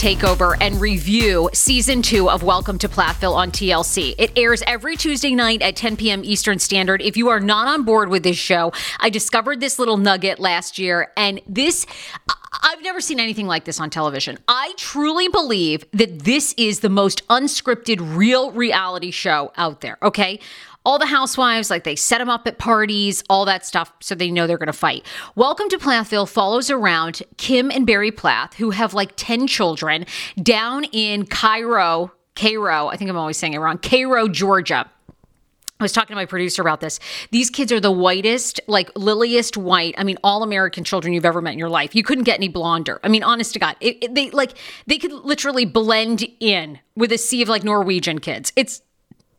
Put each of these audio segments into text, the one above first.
Takeover and review season two of Welcome to Plathville on TLC. It airs every Tuesday night at 10 p.m. Eastern Standard. If you are not on board with this show, I discovered this little nugget last year, and this. I've never seen anything like this on television. I truly believe that this is the most unscripted, real reality show out there, okay? All the housewives, like they set them up at parties, all that stuff, so they know they're gonna fight. Welcome to Plathville follows around Kim and Barry Plath, who have like 10 children, down in Cairo, Cairo, I think I'm always saying it wrong, Cairo, Georgia. I was talking to my producer about this. These kids are the whitest, like liliest white. I mean, all American children you've ever met in your life. You couldn't get any blonder. I mean, honest to God, it, it- they like they could literally blend in with a sea of like Norwegian kids. It's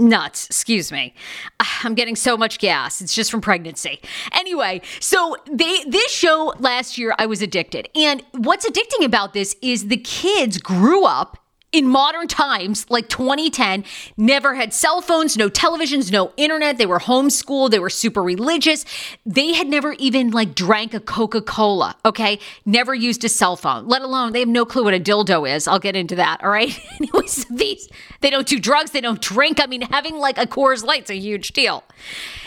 nuts. Excuse me. I'm getting so much gas. It's just from pregnancy. Anyway, so they this show last year I was addicted. And what's addicting about this is the kids grew up in modern times, like 2010, never had cell phones, no televisions, no internet. They were homeschooled. They were super religious. They had never even like drank a Coca Cola. Okay, never used a cell phone. Let alone they have no clue what a dildo is. I'll get into that. All right. Anyways, these they don't do drugs. They don't drink. I mean, having like a Coors Light's a huge deal.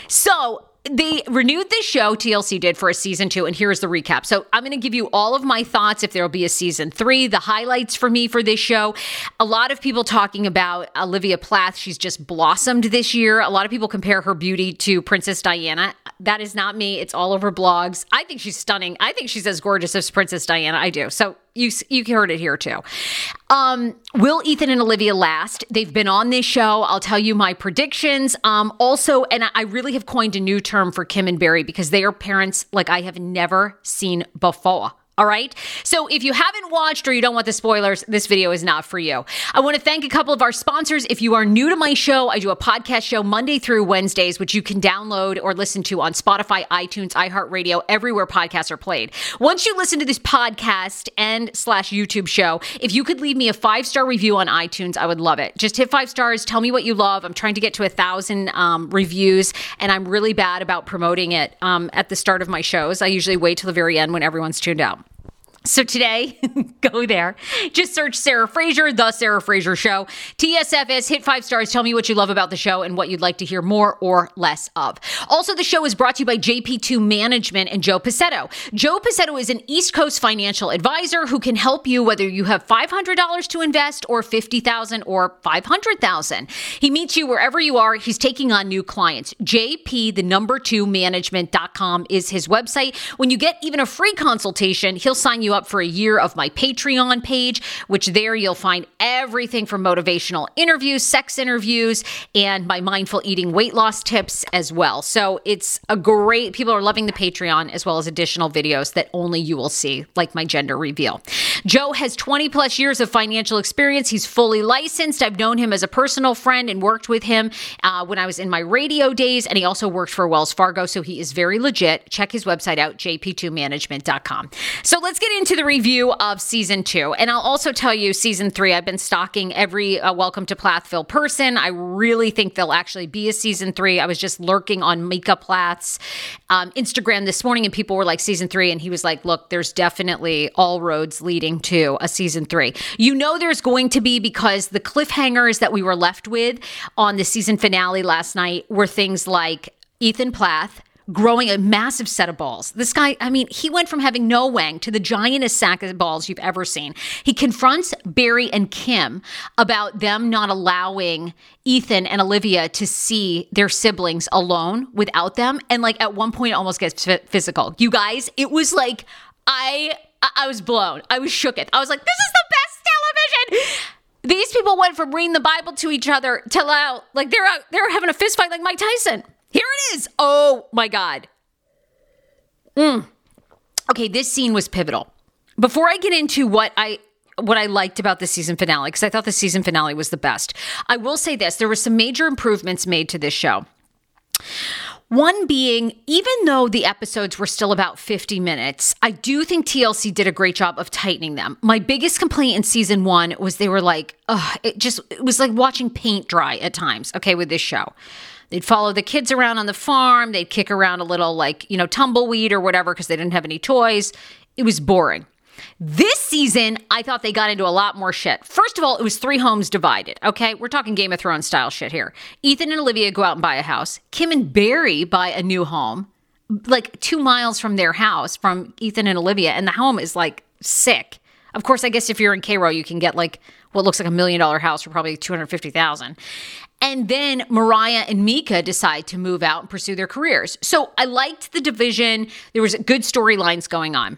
So they renewed this show TLC did for a season two, and here's the recap. So I'm going to give you all of my thoughts if there'll be a season three, the highlights for me for this show. A lot of people talking about Olivia Plath. She's just blossomed this year. A lot of people compare her beauty to Princess Diana. That is not me. It's all over blogs. I think she's stunning. I think she's as gorgeous as Princess Diana. I do. So you you heard it here too. Um, will Ethan and Olivia last? They've been on this show. I'll tell you my predictions. Um, also, and I- I really have coined a new term for Kim and Barry because they are parents like I have never seen before. All right. So if you haven't watched or you don't want the spoilers, this video is not for you. I want to thank a couple of our sponsors. If you are new to my show, I do a podcast show Monday through Wednesdays, which you can download or listen to on Spotify, iTunes, iHeartRadio, everywhere podcasts are played. Once you listen to this podcast and slash YouTube show, if you could leave me a five star review on iTunes, I would love it. Just hit five stars. Tell me what you love. I'm trying to get to a thousand um, reviews, and I'm really bad about promoting it um, at the start of my shows. I usually wait till the very end when everyone's tuned out. So today, go there. Just search Sarah Fraser, The Sarah Fraser Show. TSFS, hit five stars. Tell me what you love about the show and what you'd like to hear more or less of. Also, the show is brought to you by JP2 Management and Joe Pacetto. Joe Pacetto is an East Coast financial advisor who can help you whether you have $500 to invest or 50000 or 500000 He meets you wherever you are. He's taking on new clients. JP, the number two management.com is his website. When you get even a free consultation, he'll sign you up for a year of my Patreon page, which there you'll find everything from motivational interviews, sex interviews, and my mindful eating weight loss tips as well. So it's a great, people are loving the Patreon as well as additional videos that only you will see, like my gender reveal. Joe has 20 plus years of financial experience. He's fully licensed. I've known him as a personal friend and worked with him uh, when I was in my radio days, and he also worked for Wells Fargo, so he is very legit. Check his website out, jp2management.com. So let's get into the review of season two. And I'll also tell you, season three, I've been stalking every uh, Welcome to Plathville person. I really think there'll actually be a season three. I was just lurking on Micah Plath's um, Instagram this morning, and people were like, season three. And he was like, look, there's definitely all roads leading to a season three. You know, there's going to be because the cliffhangers that we were left with on the season finale last night were things like Ethan Plath growing a massive set of balls. This guy, I mean, he went from having no wang to the giantest sack of balls you've ever seen. He confronts Barry and Kim about them not allowing Ethan and Olivia to see their siblings alone without them. And like at one point, it almost gets physical. You guys, it was like, I, I was blown. I was shook it. I was like, this is the best television. These people went from reading the Bible to each other to like they're out, they're having a fist fight like Mike Tyson. Here it is. Oh my God. Mm. Okay, this scene was pivotal. Before I get into what I what I liked about the season finale, because I thought the season finale was the best, I will say this: there were some major improvements made to this show. One being, even though the episodes were still about 50 minutes, I do think TLC did a great job of tightening them. My biggest complaint in season one was they were like, ugh, it just, it was like watching paint dry at times, okay, with this show. They'd follow the kids around on the farm. They'd kick around a little, like, you know, tumbleweed or whatever because they didn't have any toys. It was boring. This season, I thought they got into a lot more shit. First of all, it was three homes divided. Okay, we're talking Game of Thrones style shit here. Ethan and Olivia go out and buy a house. Kim and Barry buy a new home, like two miles from their house, from Ethan and Olivia, and the home is like sick. Of course, I guess if you're in Cairo, you can get like what looks like a million dollar house for probably 250,000. And then Mariah and Micah decide to move out and pursue their careers. So I liked the division. There was good storylines going on.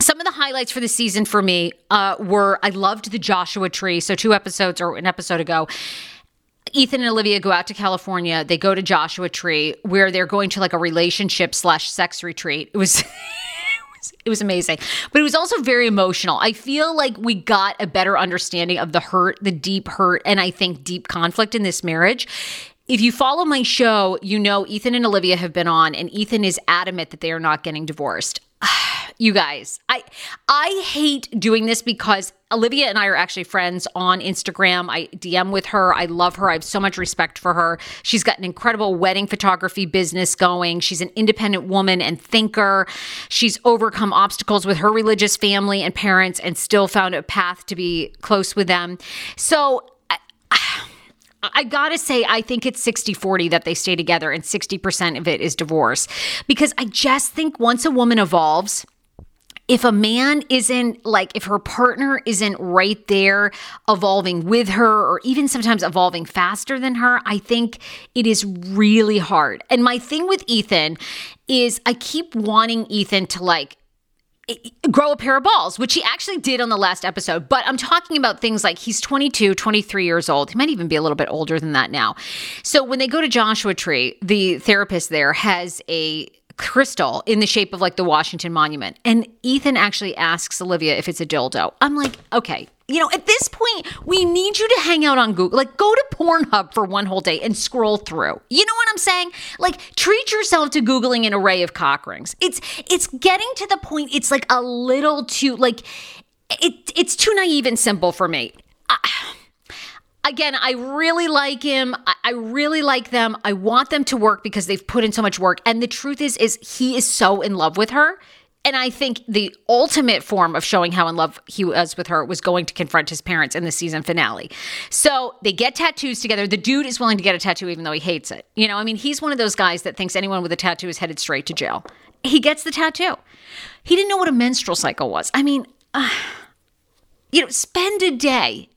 Some of the highlights for the season for me uh, were I loved the Joshua Tree. So two episodes or an episode ago, Ethan and Olivia go out to California. They go to Joshua Tree where they're going to like a relationship slash sex retreat. It was it was amazing. But it was also very emotional. I feel like we got a better understanding of the hurt, the deep hurt, and I think deep conflict in this marriage. If you follow my show, you know Ethan and Olivia have been on, and Ethan is adamant that they are not getting divorced. you guys, I I hate doing this because Olivia and I are actually friends on Instagram. I DM with her. I love her. I have so much respect for her. She's got an incredible wedding photography business going. She's an independent woman and thinker. She's overcome obstacles with her religious family and parents and still found a path to be close with them. So I, gotta say, I think it's 60 40 that they stay together, and 60% of it is divorce. Because I just think once a woman evolves, if a man isn't like if her partner isn't right there evolving with her or even sometimes evolving faster than her i think it is really hard and my thing with ethan is i keep wanting ethan to like grow a pair of balls, which he actually did on the last episode. But I'm talking about things like he's 22, 23 years old. He might even be a little bit older than that now. So when they go to Joshua Tree, the therapist there has a crystal in the shape of like the Washington Monument. And Ethan actually asks Olivia if it's a dildo. I'm like, okay, you know, at this point, we need you to hang out on Google. Like, go to Pornhub for one whole day and scroll through. You know what I'm saying? Like, treat yourself to googling an array of cock rings. It's it's getting to the point. It's like a little too like it. It's too naive and simple for me. I, again, I really like him. I, really like them. I want them to work because they've put in so much work. And the truth is, is he is so in love with her. And I think the ultimate form of showing how in love he was with her was going to confront his parents in the season finale. So they get tattoos together. The dude is willing to get a tattoo even though he hates it. You know, I mean, he's one of those guys that thinks anyone with a tattoo is headed straight to jail. He gets the tattoo. He didn't know what a menstrual cycle was. I mean, uh, you know, spend a day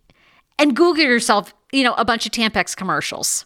and Google yourself, you know, a bunch of Tampax commercials.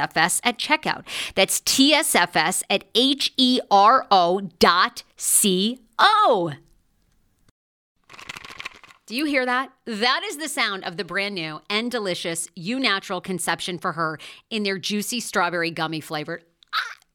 at checkout. That's TSFS at H E R O dot C O. Do you hear that? That is the sound of the brand new and delicious Eu Natural Conception for Her in their juicy strawberry gummy flavor.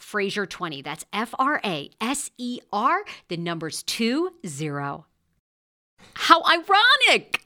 Fraser20. That's F R A S E R, the numbers 20. How ironic!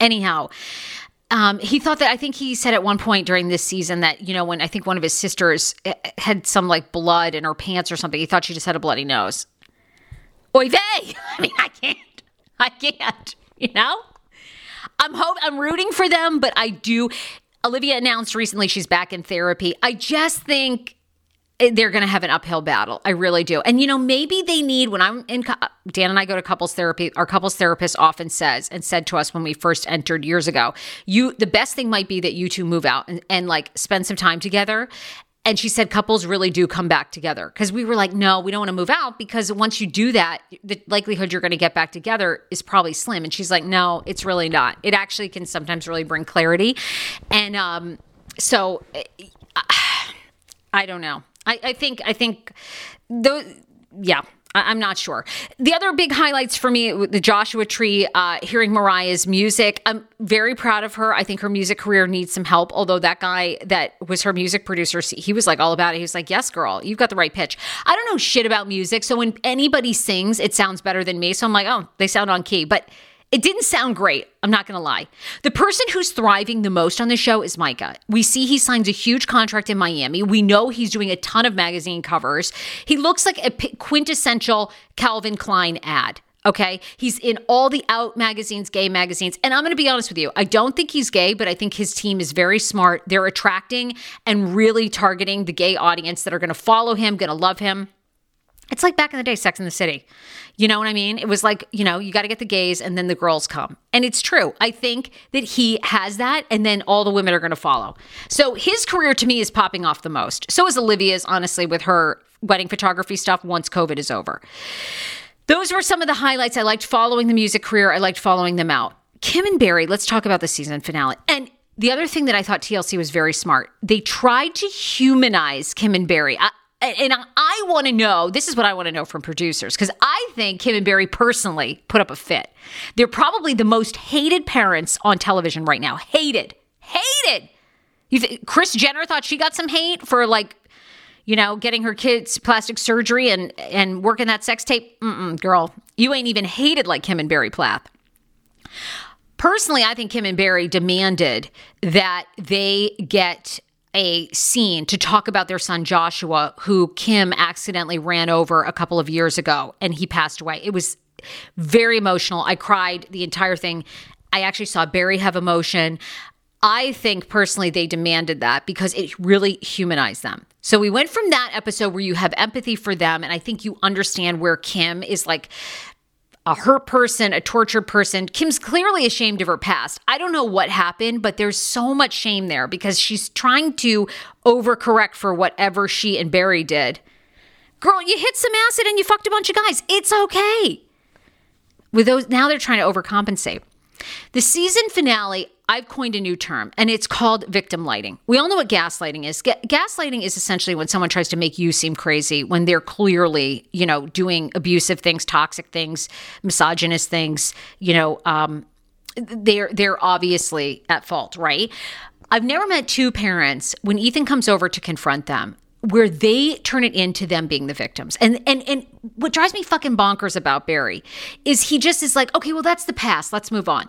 Anyhow, um, he thought that I think he said at one point during this season that you know when I think one of his sisters eh, had some like blood in her pants or something, he thought she just had a bloody nose. Oy vey! I mean, I can't. I can't. You know, I'm hope I'm rooting for them, but I do. Olivia announced recently she's back in therapy. I just think they're going to have an uphill battle. I really do. And you know, maybe they need when I'm in Dan and I go to couples therapy, our couples therapist often says and said to us when we first entered years ago, you the best thing might be that you two move out and, and like spend some time together. And she said couples really do come back together because we were like, no, we don't want to move out because once you do that, the likelihood you're going to get back together is probably slim. And she's like, no, it's really not. It actually can sometimes really bring clarity. And um, so I don't know. I, I think I think those yeah. I'm not sure. The other big highlights for me, the Joshua Tree, uh, hearing Mariah's music. I'm very proud of her. I think her music career needs some help. Although that guy that was her music producer, he was like all about it. He was like, "Yes, girl, you've got the right pitch." I don't know shit about music, so when anybody sings, it sounds better than me. So I'm like, "Oh, they sound on key." But it didn't sound great. I'm not going to lie. The person who's thriving the most on the show is Micah. We see he signs a huge contract in Miami. We know he's doing a ton of magazine covers. He looks like a quintessential Calvin Klein ad. Okay. He's in all the out magazines, gay magazines. And I'm going to be honest with you. I don't think he's gay, but I think his team is very smart. They're attracting and really targeting the gay audience that are going to follow him, going to love him. It's like back in the day, Sex in the City. You know what I mean? It was like, you know, you got to get the gays and then the girls come. And it's true. I think that he has that and then all the women are going to follow. So his career to me is popping off the most. So is Olivia's, honestly, with her wedding photography stuff once COVID is over. Those were some of the highlights. I liked following the music career, I liked following them out. Kim and Barry, let's talk about the season finale. And the other thing that I thought TLC was very smart, they tried to humanize Kim and Barry. I, and I want to know this is what I want to know from producers because I think Kim and Barry personally put up a fit. They're probably the most hated parents on television right now. Hated, hated. Th- Kris Jenner thought she got some hate for like, you know, getting her kids plastic surgery and and working that sex tape. Mm-mm, girl, you ain't even hated like Kim and Barry Plath. Personally, I think Kim and Barry demanded that they get a scene to talk about their son Joshua, who Kim accidentally ran over a couple of years ago and he passed away. It was very emotional. I cried the entire thing. I actually saw Barry have emotion. I think personally they demanded that because it really humanized them. So we went from that episode where you have empathy for them, and I think you understand where Kim is like a hurt person, a tortured person. Kim's clearly ashamed of her past. I don't know what happened, but there's so much shame there because she's trying to overcorrect for whatever she and Barry did. Girl, you hit some acid and you fucked a bunch of guys. It's okay. With those now they're trying to overcompensate. The season finale, I've coined a new term, and it's called victim lighting. We all know what gaslighting is. Ga- gaslighting is essentially when someone tries to make you seem crazy when they're clearly, you know, doing abusive things, toxic things, misogynist things. You know, um, they're they're obviously at fault, right? I've never met two parents when Ethan comes over to confront them where they turn it into them being the victims. And and and what drives me fucking bonkers about Barry is he just is like, okay, well that's the past. Let's move on.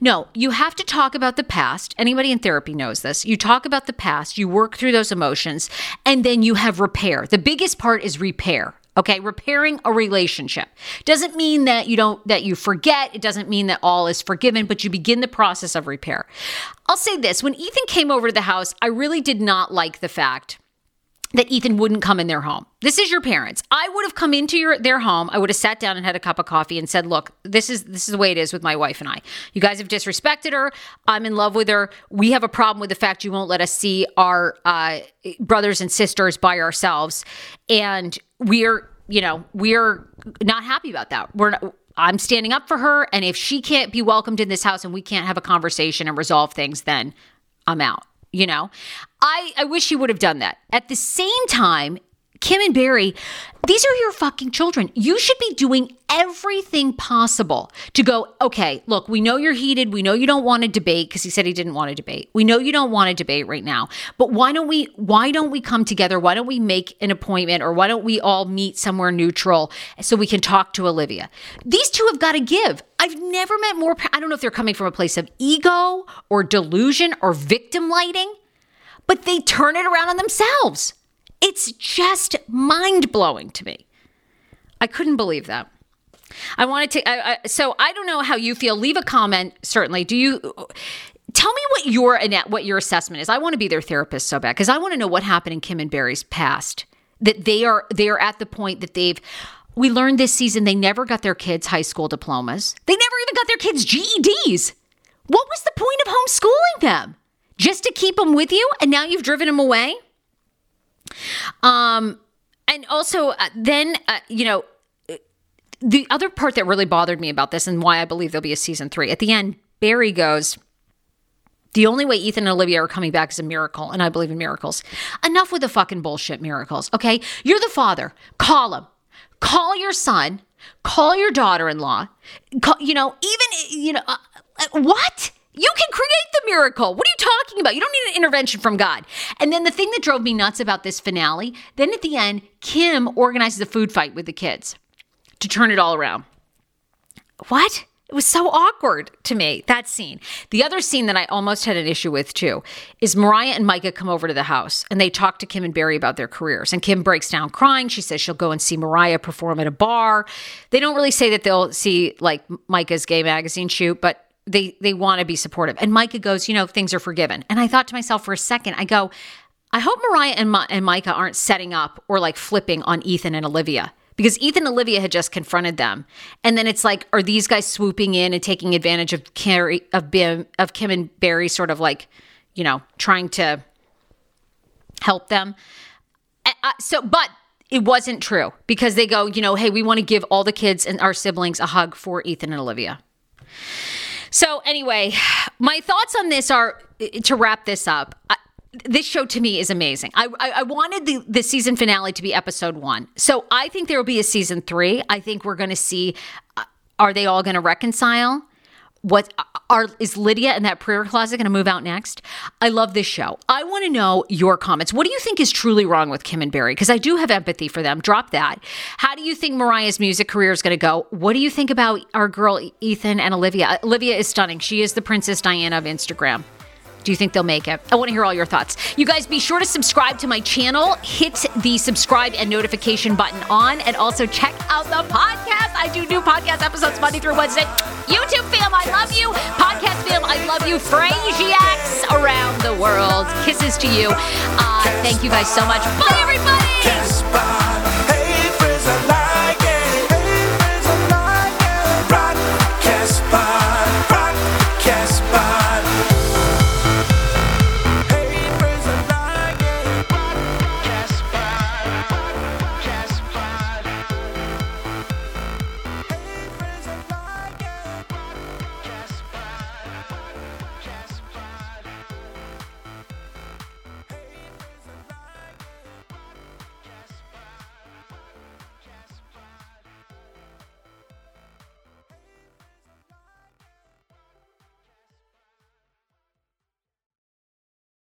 No, you have to talk about the past. Anybody in therapy knows this. You talk about the past, you work through those emotions, and then you have repair. The biggest part is repair. Okay, repairing a relationship doesn't mean that you don't that you forget. It doesn't mean that all is forgiven, but you begin the process of repair. I'll say this, when Ethan came over to the house, I really did not like the fact that Ethan wouldn't come in their home. This is your parents. I would have come into your their home. I would have sat down and had a cup of coffee and said, "Look, this is this is the way it is with my wife and I. You guys have disrespected her. I'm in love with her. We have a problem with the fact you won't let us see our uh, brothers and sisters by ourselves, and we're you know we're not happy about that. We're not, I'm standing up for her, and if she can't be welcomed in this house and we can't have a conversation and resolve things, then I'm out." You know? I, I wish he would have done that. At the same time, Kim and Barry, these are your fucking children. You should be doing everything possible to go, okay, look, we know you're heated. We know you don't want to debate because he said he didn't want to debate. We know you don't want to debate right now. But why don't we why don't we come together? Why don't we make an appointment or why don't we all meet somewhere neutral so we can talk to Olivia? These two have got to give. I've never met more I don't know if they're coming from a place of ego or delusion or victim lighting, but they turn it around on themselves. It's just mind blowing to me. I couldn't believe that. I wanted to, I, I, so I don't know how you feel. Leave a comment, certainly. Do you, tell me what your, what your assessment is. I want to be their therapist so bad because I want to know what happened in Kim and Barry's past. That they are, they are at the point that they've, we learned this season they never got their kids high school diplomas. They never even got their kids GEDs. What was the point of homeschooling them? Just to keep them with you and now you've driven them away? Um, and also, uh, then, uh, you know, the other part that really bothered me about this and why I believe there'll be a season three at the end, Barry goes, the only way Ethan and Olivia are coming back is a miracle, and I believe in miracles. Enough with the fucking bullshit miracles, okay? You're the father. Call him. Call your son. Call your daughter-in-law. You know, even you know uh, uh what? You can create the miracle. What are you talking about? You don't need an intervention from God. And then the thing that drove me nuts about this finale, then at the end, Kim organizes a food fight with the kids to turn it all around. What? It was so awkward to me, that scene. The other scene that I almost had an issue with too is Mariah and Micah come over to the house and they talk to Kim and Barry about their careers. And Kim breaks down crying. She says she'll go and see Mariah perform at a bar. They don't really say that they'll see like Micah's gay magazine shoot, but they they want to be supportive. And Micah goes, you know, things are forgiven. And I thought to myself for a second, I go, I hope Mariah and, Ma- and Micah aren't setting up or like flipping on Ethan and Olivia because Ethan and Olivia had just confronted them, and then it's like, are these guys swooping in and taking advantage of Carrie of Bim of Kim and Barry, sort of like, you know, trying to help them? Uh, so, but it wasn't true because they go, you know, hey, we want to give all the kids and our siblings a hug for Ethan and Olivia. So, anyway, my thoughts on this are to wrap this up. I, this show to me is amazing. I, I, I, wanted the, the season finale to be episode one. So I think there will be a season three. I think we're going to see uh, are they all going to reconcile? what are is Lydia in that prayer closet going to move out next? I love this show. I want to know your comments. What do you think is truly wrong with Kim and Barry? Because I do have empathy for them. Drop that. How do you think Mariah's music career is going to go? What do you think about our girl Ethan and Olivia? Olivia is stunning. She is the Princess Diana of Instagram. Do you think they'll make it? I want to hear all your thoughts. You guys be sure to subscribe to my channel. Hit the subscribe and notification button on, and also check out the podcast. I do new podcast episodes Monday through Wednesday. YouTube fam, I love you. Podcast fam, I love you. Frasiacs around the world. Kisses to you. Uh, thank you guys so much. Bye, everybody.